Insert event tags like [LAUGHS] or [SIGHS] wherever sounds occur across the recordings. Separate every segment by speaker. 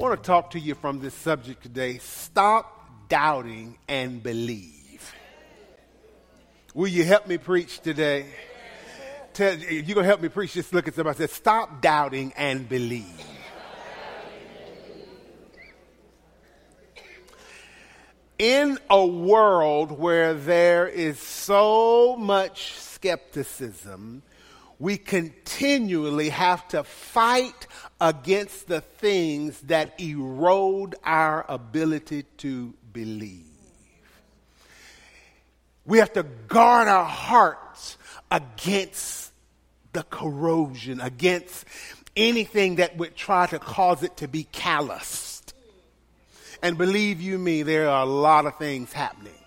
Speaker 1: I want to talk to you from this subject today. Stop doubting and believe. Will you help me preach today? Tell, you're going to help me preach. Just look at somebody say, Stop doubting and believe. In a world where there is so much skepticism, we continually have to fight against the things that erode our ability to believe. We have to guard our hearts against the corrosion, against anything that would try to cause it to be calloused. And believe you me, there are a lot of things happening.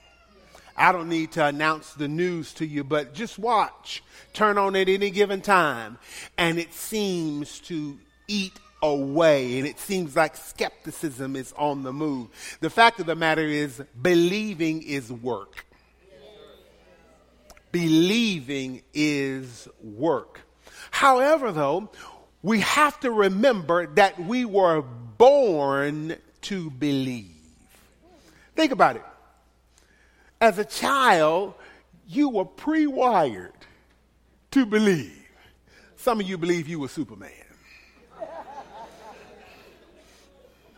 Speaker 1: I don't need to announce the news to you, but just watch. Turn on at any given time, and it seems to eat away, and it seems like skepticism is on the move. The fact of the matter is, believing is work. Believing is work. However, though, we have to remember that we were born to believe. Think about it as a child, you were pre wired to believe. Some of you believe you were Superman,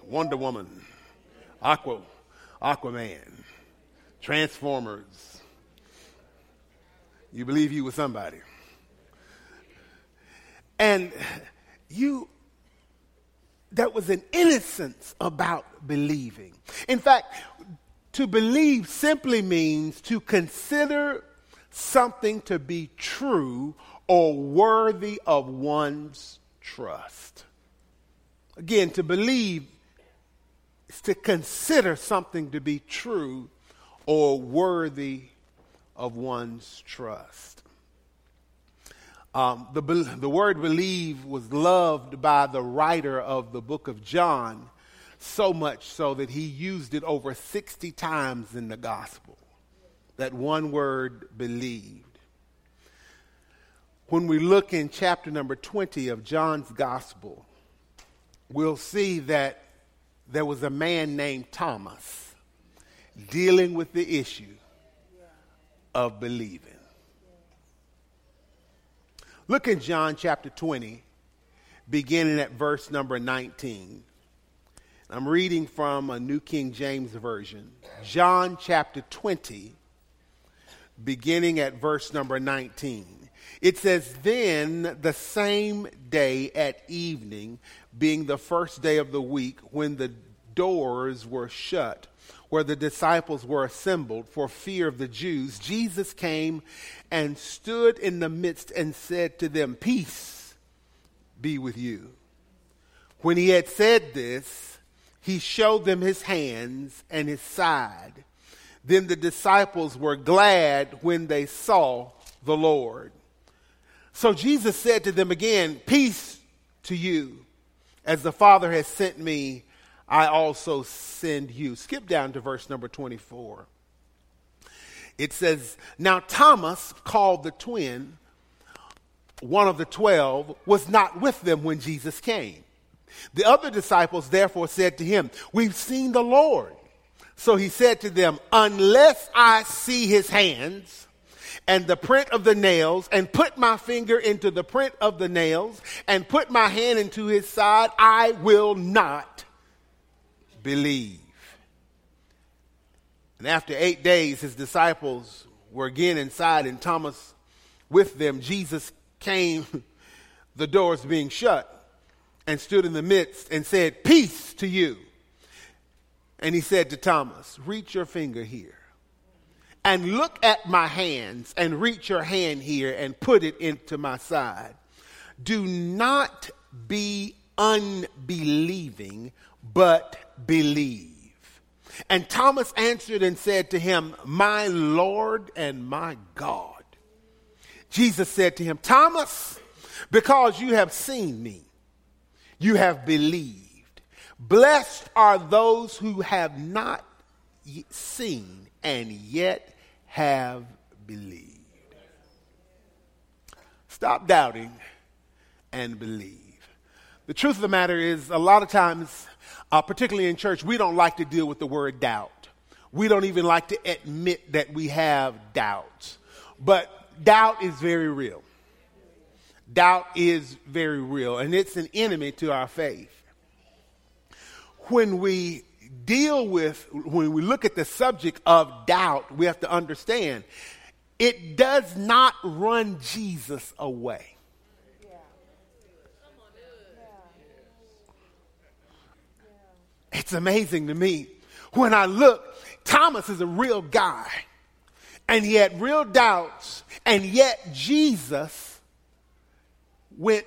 Speaker 1: Wonder Woman, Aqua, Aquaman, Transformers. You believe you were somebody. And you, there was an innocence about believing. In fact, to believe simply means to consider something to be true or worthy of one's trust. Again, to believe is to consider something to be true or worthy of one's trust. Um, the, the word believe was loved by the writer of the book of John so much so that he used it over 60 times in the gospel. That one word, believed. When we look in chapter number 20 of John's gospel, we'll see that there was a man named Thomas dealing with the issue of believing. Look in John chapter 20, beginning at verse number 19. I'm reading from a New King James Version, John chapter 20, beginning at verse number 19. It says, Then the same day at evening, being the first day of the week, when the doors were shut, where the disciples were assembled for fear of the Jews, Jesus came and stood in the midst and said to them, Peace be with you. When he had said this, he showed them his hands and his side. Then the disciples were glad when they saw the Lord. So Jesus said to them again, Peace to you. As the Father has sent me, I also send you. Skip down to verse number 24. It says, Now Thomas, called the twin, one of the twelve, was not with them when Jesus came. The other disciples therefore said to him, We've seen the Lord. So he said to them, Unless I see his hands and the print of the nails, and put my finger into the print of the nails, and put my hand into his side, I will not believe. And after eight days, his disciples were again inside, and Thomas with them. Jesus came, [LAUGHS] the doors being shut and stood in the midst and said, Peace to you. And he said to Thomas, Reach your finger here and look at my hands and reach your hand here and put it into my side. Do not be unbelieving, but believe. And Thomas answered and said to him, My Lord and my God. Jesus said to him, Thomas, because you have seen me, you have believed. Blessed are those who have not seen and yet have believed. Stop doubting and believe. The truth of the matter is, a lot of times, uh, particularly in church, we don't like to deal with the word doubt. We don't even like to admit that we have doubts. But doubt is very real. Doubt is very real, and it's an enemy to our faith. When we deal with, when we look at the subject of doubt, we have to understand it does not run Jesus away. It's amazing to me when I look, Thomas is a real guy and he had real doubts, and yet Jesus went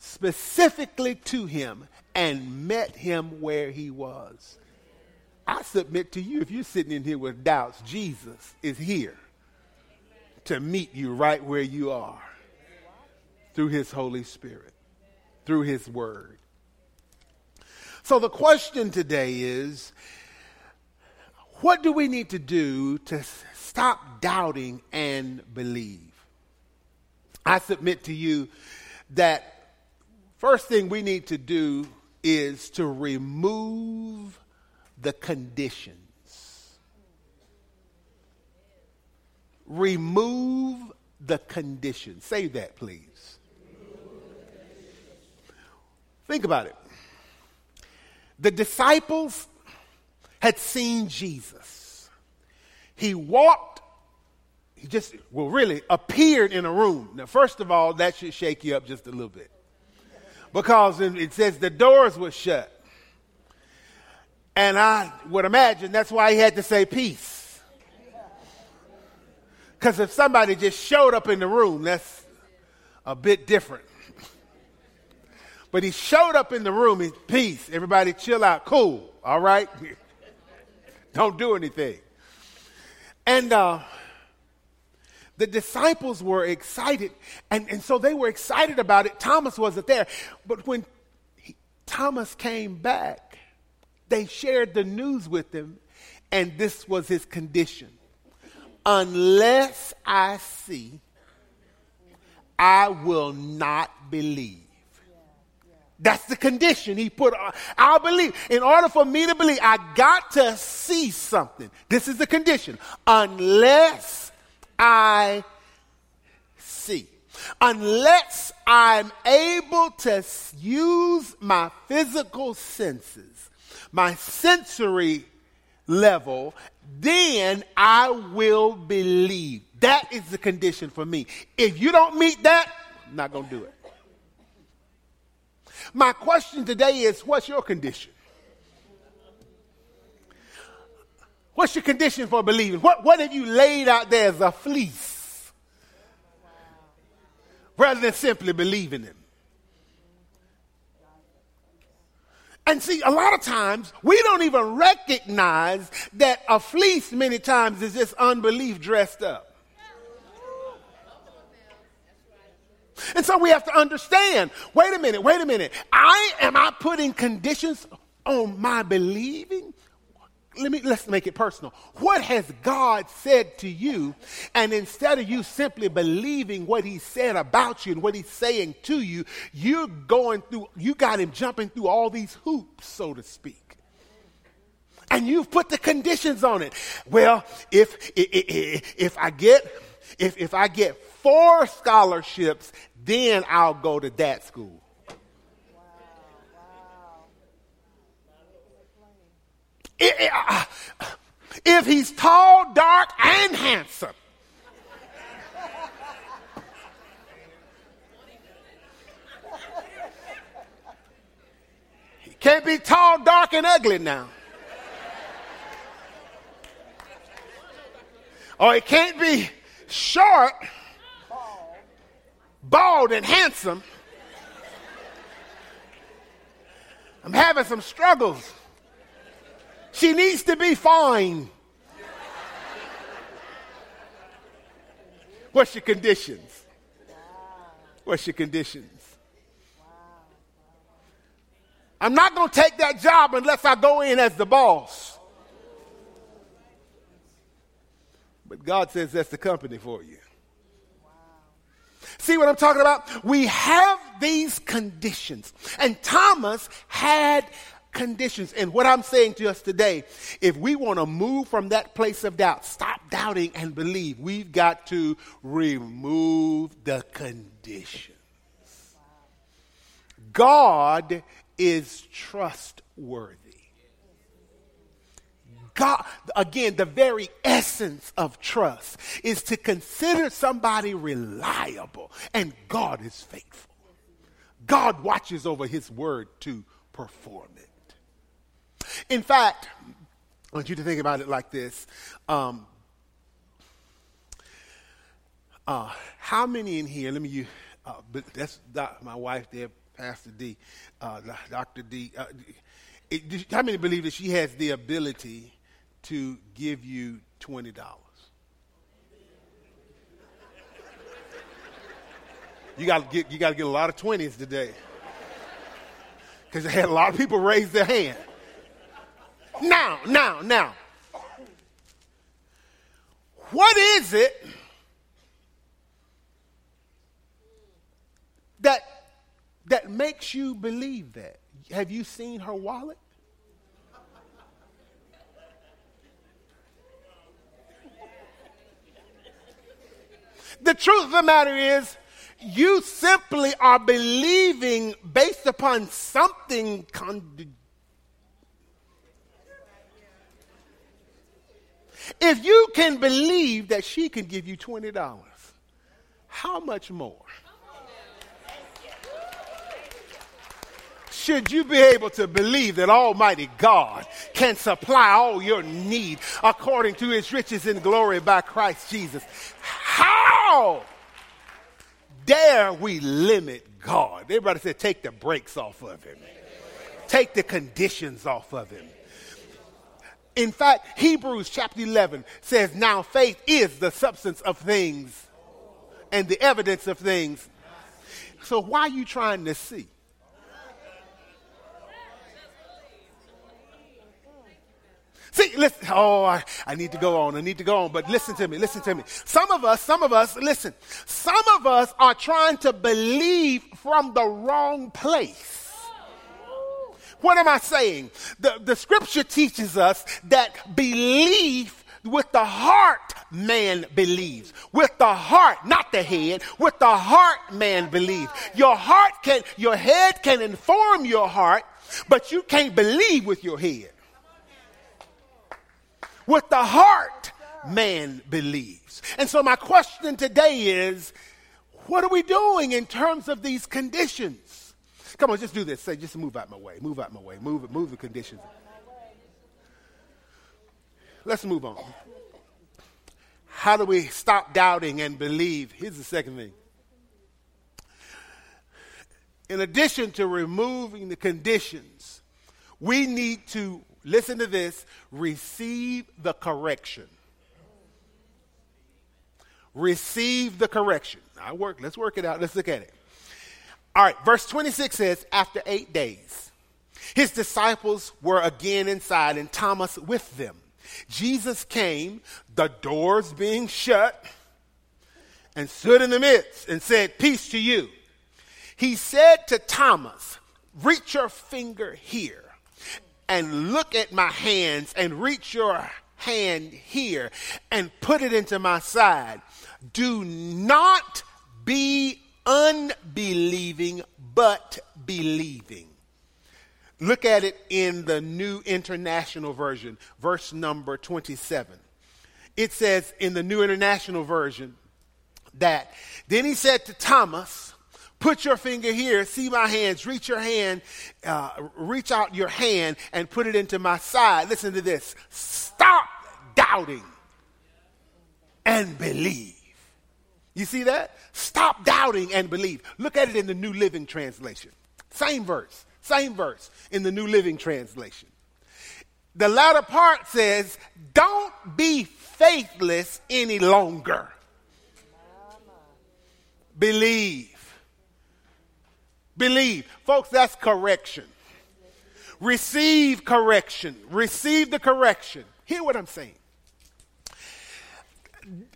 Speaker 1: specifically to him and met him where he was. I submit to you, if you're sitting in here with doubts, Jesus is here to meet you right where you are through his Holy Spirit, through his word. So the question today is what do we need to do to stop doubting and believe? I submit to you that first thing we need to do is to remove the conditions. Remove the conditions. Say that, please. Think about it. The disciples had seen Jesus. He walked, he just, well, really appeared in a room. Now, first of all, that should shake you up just a little bit. Because it says the doors were shut. And I would imagine that's why he had to say peace. Because if somebody just showed up in the room, that's a bit different. But he showed up in the room in peace. Everybody chill out. Cool. All right? [LAUGHS] Don't do anything. And uh, the disciples were excited. And, and so they were excited about it. Thomas wasn't there. But when he, Thomas came back, they shared the news with him. And this was his condition. Unless I see, I will not believe. That's the condition he put on. I'll believe. In order for me to believe, I got to see something. This is the condition. Unless I see. Unless I'm able to use my physical senses, my sensory level, then I will believe. That is the condition for me. If you don't meet that, I'm not going to do it. My question today is what's your condition? What's your condition for believing? What, what have you laid out there as a fleece? Rather than simply believing Him. And see, a lot of times we don't even recognize that a fleece many times is just unbelief dressed up. And so we have to understand wait a minute, wait a minute. I am I putting conditions on my believing? Let me let's make it personal. What has God said to you? And instead of you simply believing what he said about you and what he's saying to you, you're going through you got him jumping through all these hoops, so to speak and you've put the conditions on it. Well, if if, if I get if, if I get four scholarships, then I'll go to that school. if he's tall, dark, and handsome. He can't be tall, dark, and ugly now. Or he can't be short, bald, and handsome. I'm having some struggles. She needs to be fine. What's your conditions? What's your conditions? I'm not going to take that job unless I go in as the boss. But God says that's the company for you. See what I'm talking about? We have these conditions. And Thomas had conditions. And what I'm saying to us today, if we want to move from that place of doubt, stop doubting and believe, we've got to remove the conditions. God is trustworthy. God, again, the very essence of trust is to consider somebody reliable, and God is faithful. God watches over his word to perform it. In fact, I want you to think about it like this. Um, uh, how many in here, let me use, uh, but that's my wife there, Pastor D, uh, Dr. D. Uh, it, how many believe that she has the ability to give you $20? You got to get you got to get a lot of 20s today. Because I had a lot of people raise their hand. Now, now, now. What is it that that makes you believe that? Have you seen her wallet? The truth of the matter is, you simply are believing based upon something con- If you can believe that she can give you $20, how much more? Should you be able to believe that Almighty God can supply all your need according to his riches in glory by Christ Jesus? How dare we limit God? Everybody said, take the brakes off of him, take the conditions off of him. In fact, Hebrews chapter 11 says, Now faith is the substance of things and the evidence of things. So why are you trying to see? See, listen. Oh, I, I need to go on. I need to go on. But listen to me. Listen to me. Some of us, some of us, listen. Some of us are trying to believe from the wrong place. What am I saying? The, the scripture teaches us that belief with the heart man believes. With the heart, not the head, with the heart man believes. Your heart can, your head can inform your heart, but you can't believe with your head. With the heart man believes. And so my question today is, what are we doing in terms of these conditions? Come on, just do this. Say, just move out my way. Move out my way. Move, move the conditions. Let's move on. How do we stop doubting and believe? Here's the second thing. In addition to removing the conditions, we need to, listen to this, receive the correction. Receive the correction. I work, let's work it out. Let's look at it. All right, verse 26 says, After eight days, his disciples were again inside and Thomas with them. Jesus came, the doors being shut, and stood in the midst and said, Peace to you. He said to Thomas, Reach your finger here and look at my hands, and reach your hand here and put it into my side. Do not be unbelieving, but believing. Look at it in the New International Version, verse number 27. It says in the New International Version that, then he said to Thomas, Put your finger here, see my hands, reach your hand, uh, reach out your hand and put it into my side. Listen to this. Stop doubting and believe. You see that? Stop doubting and believe. Look at it in the New Living Translation. Same verse, Same verse in the New Living Translation. The latter part says, Don't be faithless any longer. Believe. Believe. Folks, that's correction. Receive correction. Receive the correction. Hear what I'm saying.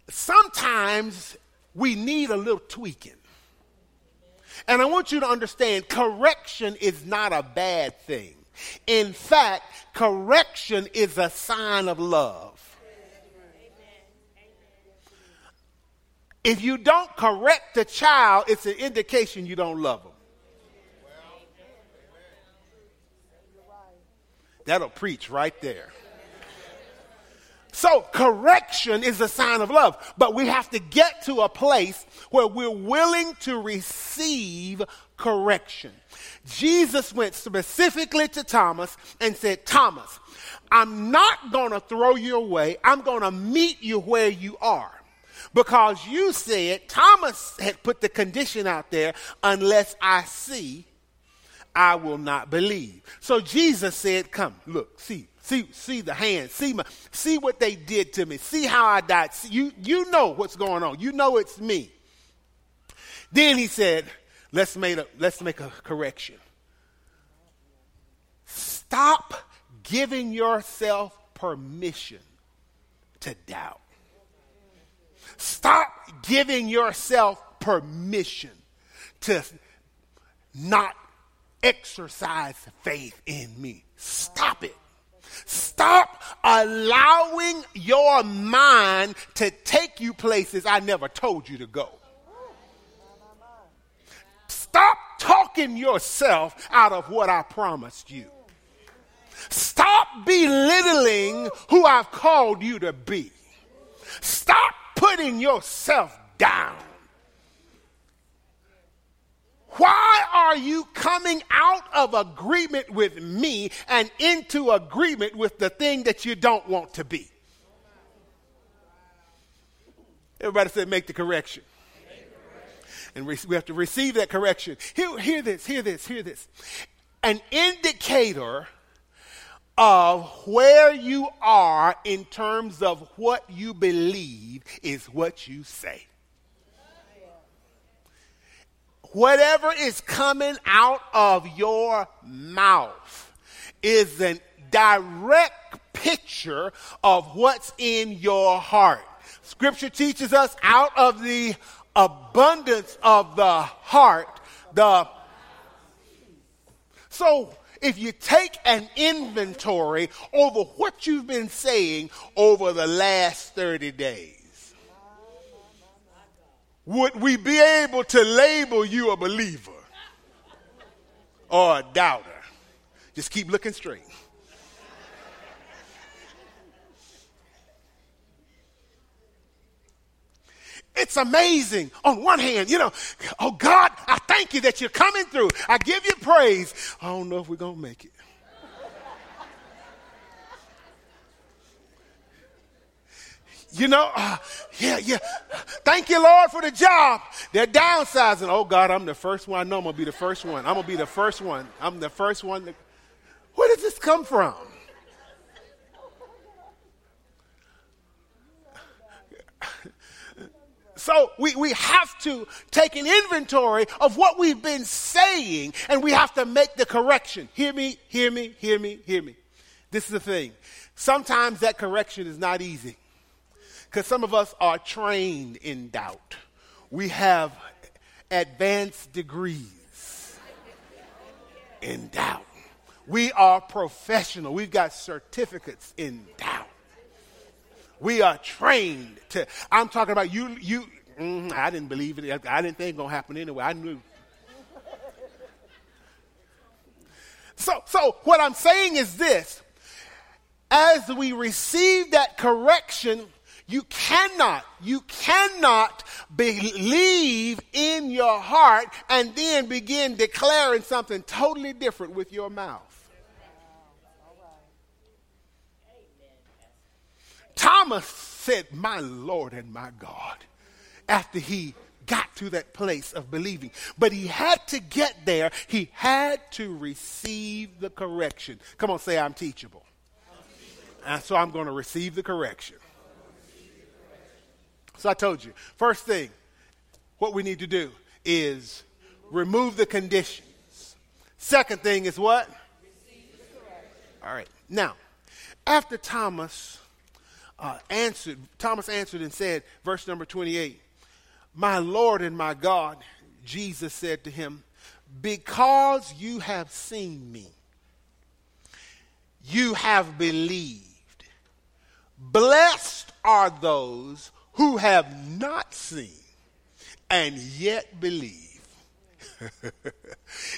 Speaker 1: Sometimes we need a little tweaking. And I want you to understand correction is not a bad thing. In fact, correction is a sign of love. If you don't correct a child, it's an indication you don't love them. That'll preach right there. So, correction is a sign of love, but we have to get to a place where we're willing to receive correction. Jesus went specifically to Thomas and said, Thomas, I'm not going to throw you away. I'm going to meet you where you are. Because you said, Thomas had put the condition out there, unless I see, I will not believe. So Jesus said, Come, look, see, see, see the hands, see my, see what they did to me, see how I died. See, you, you know what's going on. You know it's me. Then he said, Let's make a, let's make a correction. Stop giving yourself permission to doubt. Stop giving yourself permission to not exercise faith in me. Stop it. Stop allowing your mind to take you places I never told you to go. Stop talking yourself out of what I promised you. Stop belittling who I've called you to be. Stop putting yourself down. Why are you coming out of agreement with me and into agreement with the thing that you don't want to be? Everybody said, make the correction. And we have to receive that correction. Hear, hear this, hear this, hear this. An indicator of where you are in terms of what you believe is what you say. Whatever is coming out of your mouth is a direct picture of what's in your heart. Scripture teaches us out of the abundance of the heart, the so if you take an inventory over what you've been saying over the last 30 days, would we be able to label you a believer or a doubter? Just keep looking straight. It's amazing. On one hand, you know, oh God, I thank you that you're coming through. I give you praise. I don't know if we're going to make it. You know, uh, yeah, yeah. Thank you, Lord, for the job. They're downsizing. Oh, God, I'm the first one. I know I'm going to be the first one. I'm going to be the first one. I'm the first one. To... Where does this come from? So we, we have to take an inventory of what we've been saying and we have to make the correction. Hear me, hear me, hear me, hear me. This is the thing. Sometimes that correction is not easy because some of us are trained in doubt. We have advanced degrees in doubt. We are professional. We've got certificates in doubt. We are trained to. I'm talking about you. You. Mm, I didn't believe it. I didn't think it was gonna happen anyway. I knew. So, so what I'm saying is this: as we receive that correction, you cannot, you cannot believe in your heart and then begin declaring something totally different with your mouth. Thomas said, My Lord and my God, after he got to that place of believing. But he had to get there. He had to receive the correction. Come on, say, I'm teachable. And so I'm going to receive the correction. So I told you, first thing, what we need to do is remove the conditions. Second thing is what? All right. Now, after Thomas uh, answered, Thomas answered and said, verse number 28, My Lord and my God, Jesus said to him, Because you have seen me, you have believed. Blessed are those who have not seen and yet believe. [LAUGHS]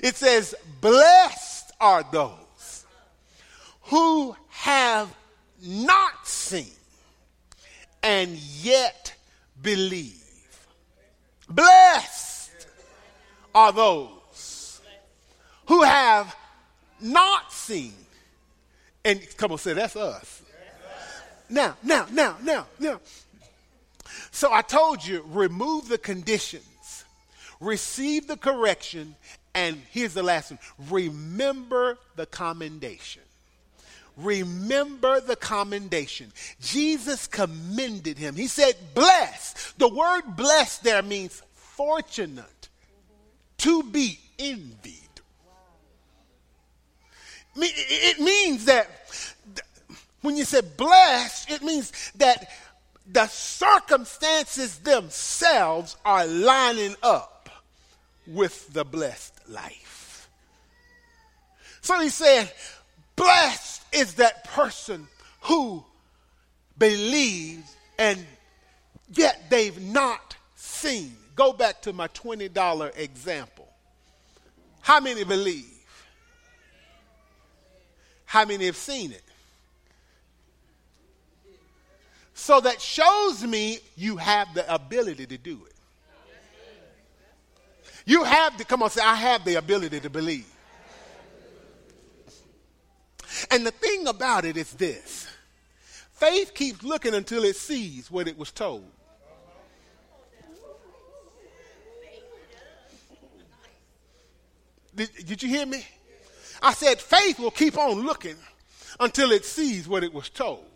Speaker 1: it says, Blessed are those who have not seen and yet believe. Blessed are those who have not seen. And come on, say, that's us. Now, now, now, now, now. So I told you, remove the conditions, receive the correction, and here's the last one remember the commendation. Remember the commendation. Jesus commended him. He said, bless. The word bless there means fortunate, to be envied. It means that when you say blessed, it means that the circumstances themselves are lining up with the blessed life. So he said, blessed is that person who believes and yet they've not seen. Go back to my $20 example. How many believe? How many have seen it? So that shows me you have the ability to do it. You have to, come on, say, I have the ability to believe. And the thing about it is this faith keeps looking until it sees what it was told. Did, did you hear me? I said faith will keep on looking until it sees what it was told.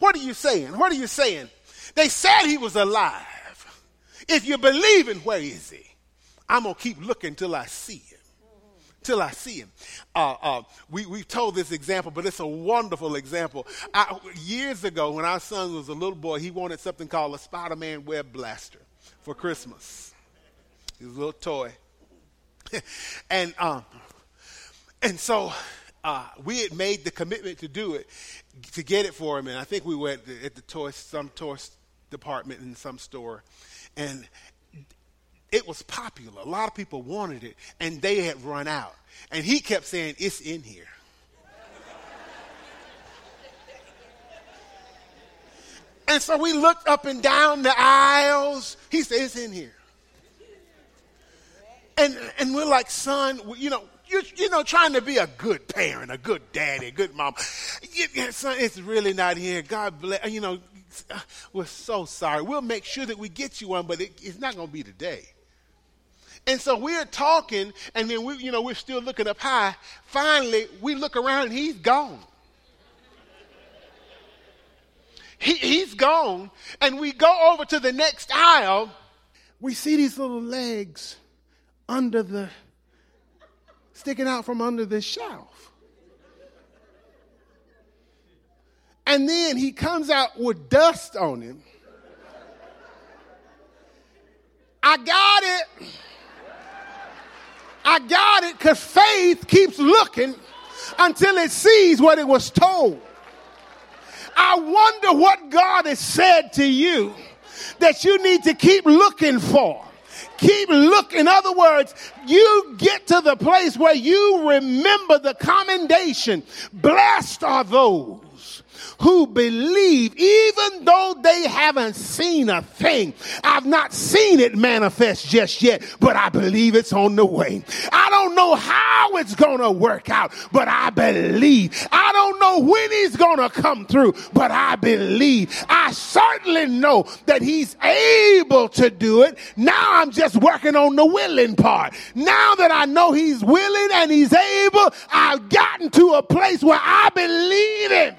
Speaker 1: What are you saying? What are you saying? They said he was alive. If you believe in where is he? I'm going to keep looking till I see him. Till I see him. Uh, uh, we, we've told this example, but it's a wonderful example. I, years ago, when our son was a little boy, he wanted something called a Spider Man Web Blaster for Christmas. A little toy. [LAUGHS] and, um, and so uh, we had made the commitment to do it, to get it for him. And I think we were at the, at the toy, some toy department in some store, and it was popular. A lot of people wanted it, and they had run out. And he kept saying, "It's in here." [LAUGHS] and so we looked up and down the aisles. He said, "It's in here." And and we're like, "Son, you know." You, you know, trying to be a good parent, a good daddy, a good mom. Son, it's really not here. God bless. You know, we're so sorry. We'll make sure that we get you one, but it, it's not going to be today. And so we're talking, and then we, you know, we're still looking up high. Finally, we look around, and he's gone. He, he's gone, and we go over to the next aisle. We see these little legs under the sticking out from under the shelf. And then he comes out with dust on him. I got it. I got it because faith keeps looking until it sees what it was told. I wonder what God has said to you that you need to keep looking for keep looking. In other words, you get to the place where you remember the commendation. Blessed are those who believe even though they haven't seen a thing. I've not seen it manifest just yet, but I believe it's on the way. I don't know how it's going to work out, but I believe. I don't know when he's going to come through, but I believe. I certainly know that he's able to do it. Now I'm just working on the willing part. Now that I know he's willing and he's able, I've gotten to a place where I believe him.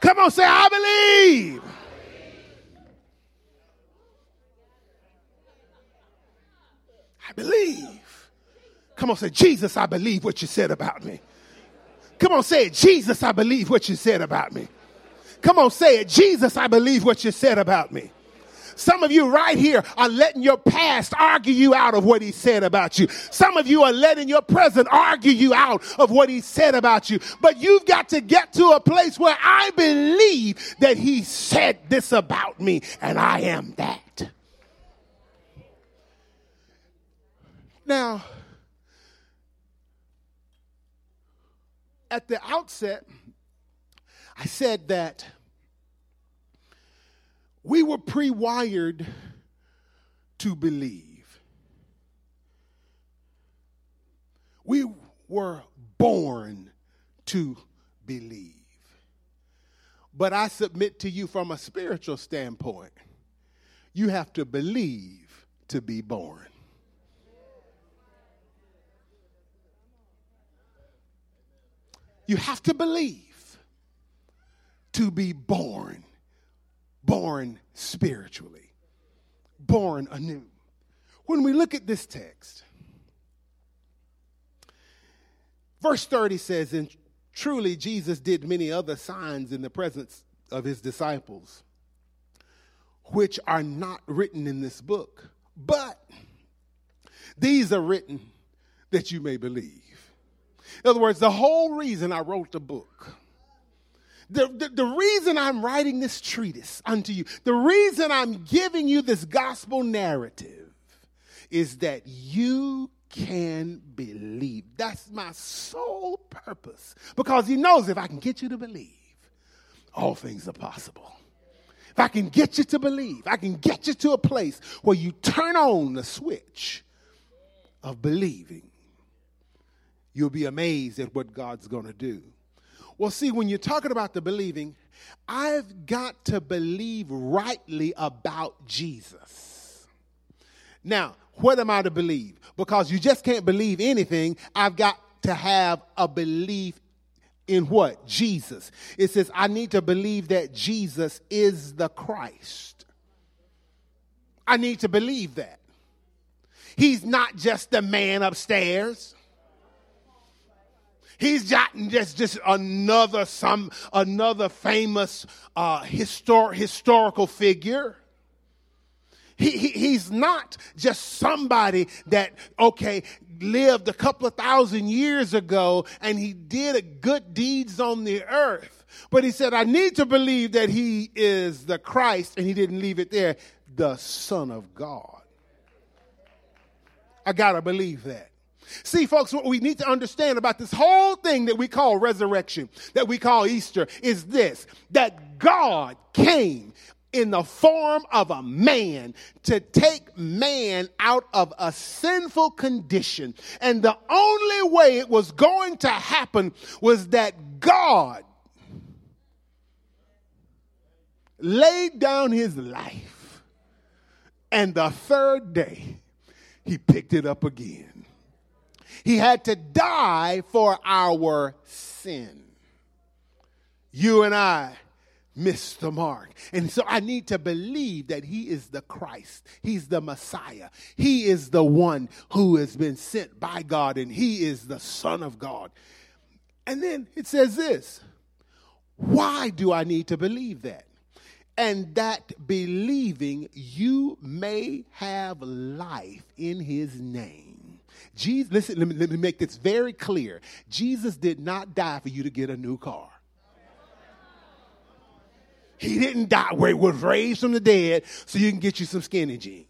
Speaker 1: Come on, say, I believe. I believe. Come on, say, Jesus, I believe what you said about me. Come on, say it. Jesus, I believe what you said about me. Come on, say it. Jesus, I believe what you said about me. Some of you right here are letting your past argue you out of what he said about you. Some of you are letting your present argue you out of what he said about you. But you've got to get to a place where I believe that he said this about me and I am that. Now, at the outset, I said that we were pre wired to believe. We were born to believe. But I submit to you from a spiritual standpoint, you have to believe to be born. You have to believe to be born born spiritually, born anew. When we look at this text, verse 30 says, And truly Jesus did many other signs in the presence of his disciples, which are not written in this book, but these are written that you may believe. In other words, the whole reason I wrote the book the, the, the, reason I'm writing this treatise unto you, the reason I'm giving you this gospel narrative is that you can believe. That's my sole purpose. Because he knows if I can get you to believe, all things are possible. If I can get you to believe, I can get you to a place where you turn on the switch of believing, you'll be amazed at what God's going to do. Well, see, when you're talking about the believing, I've got to believe rightly about Jesus. Now, what am I to believe? Because you just can't believe anything. I've got to have a belief in what? Jesus. It says, I need to believe that Jesus is the Christ. I need to believe that. He's not just the man upstairs. He's not just, just another some another famous uh, histor- historical figure. He, he, he's not just somebody that, okay, lived a couple of thousand years ago and he did good deeds on the earth. But he said, I need to believe that he is the Christ, and he didn't leave it there, the Son of God. I got to believe that. See, folks, what we need to understand about this whole thing that we call resurrection, that we call Easter, is this that God came in the form of a man to take man out of a sinful condition. And the only way it was going to happen was that God laid down his life. And the third day, he picked it up again. He had to die for our sin. You and I missed the mark. And so I need to believe that He is the Christ. He's the Messiah. He is the one who has been sent by God, and He is the Son of God. And then it says this Why do I need to believe that? And that believing you may have life in His name. Jesus, listen, let me, let me make this very clear. Jesus did not die for you to get a new car. He didn't die where he was raised from the dead so you can get you some skinny jeans.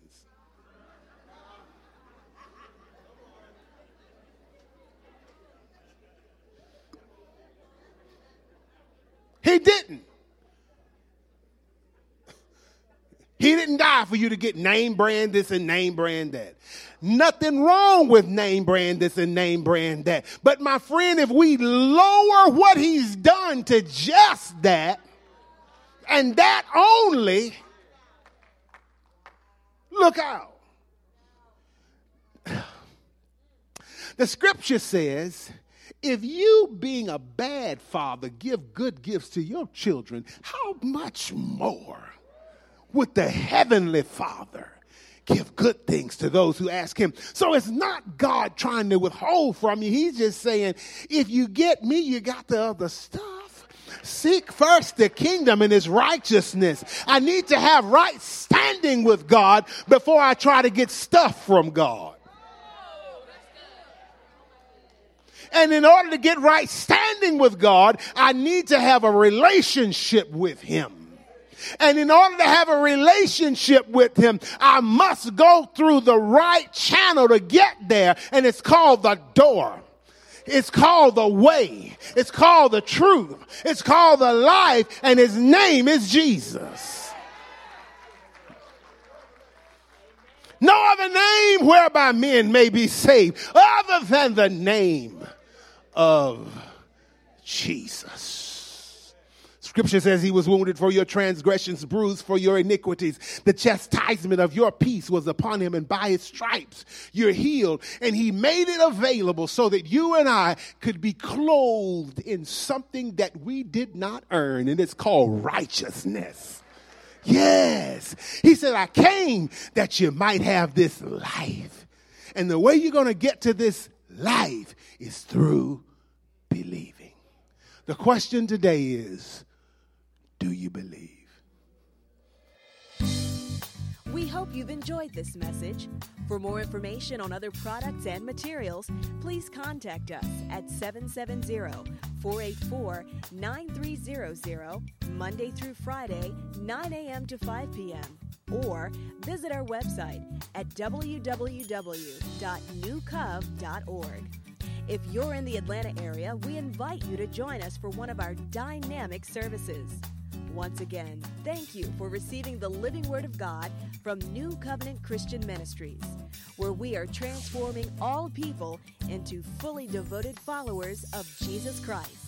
Speaker 1: He He didn't. For you to get name brand this and name brand that. Nothing wrong with name brand this and name brand that. But my friend, if we lower what he's done to just that and that only, look out. [SIGHS] The scripture says, if you, being a bad father, give good gifts to your children, how much more would the heavenly Father give good things to those who ask him? So it's not God trying to withhold from you. He's just saying, if you get me, you got the other stuff. Seek first the kingdom and his righteousness. I need to have right standing with God before I try to get stuff from God. And in order to get right standing with God, I need to have a relationship with Him. And in order to have a relationship with Him, I must go through the right channel to get there. And it's called the door. It's called the way. It's called the truth. It's called the life. And His name is Jesus. No other name whereby men may be saved other than the name of Jesus. Scripture says he was wounded for your transgressions, bruised for your iniquities. The chastisement of your peace was upon him, and by his stripes you're healed. And he made it available so that you and I could be clothed in something that we did not earn, and it's called righteousness. Yes. He said, I came that you might have this life. And the way you're going to get to this life is through believing. The question today is you believe?
Speaker 2: We hope you've enjoyed this message. For more information on other products and materials, please contact us at 770 484 9300, Monday through Friday, 9 a.m. to 5 p.m. Or visit our website at www.newcov.org. If you're in the Atlanta area, we invite you to join us for one of our dynamic services. Once again, thank you for receiving the living word of God from New Covenant Christian Ministries, where we are transforming all people into fully devoted followers of Jesus Christ.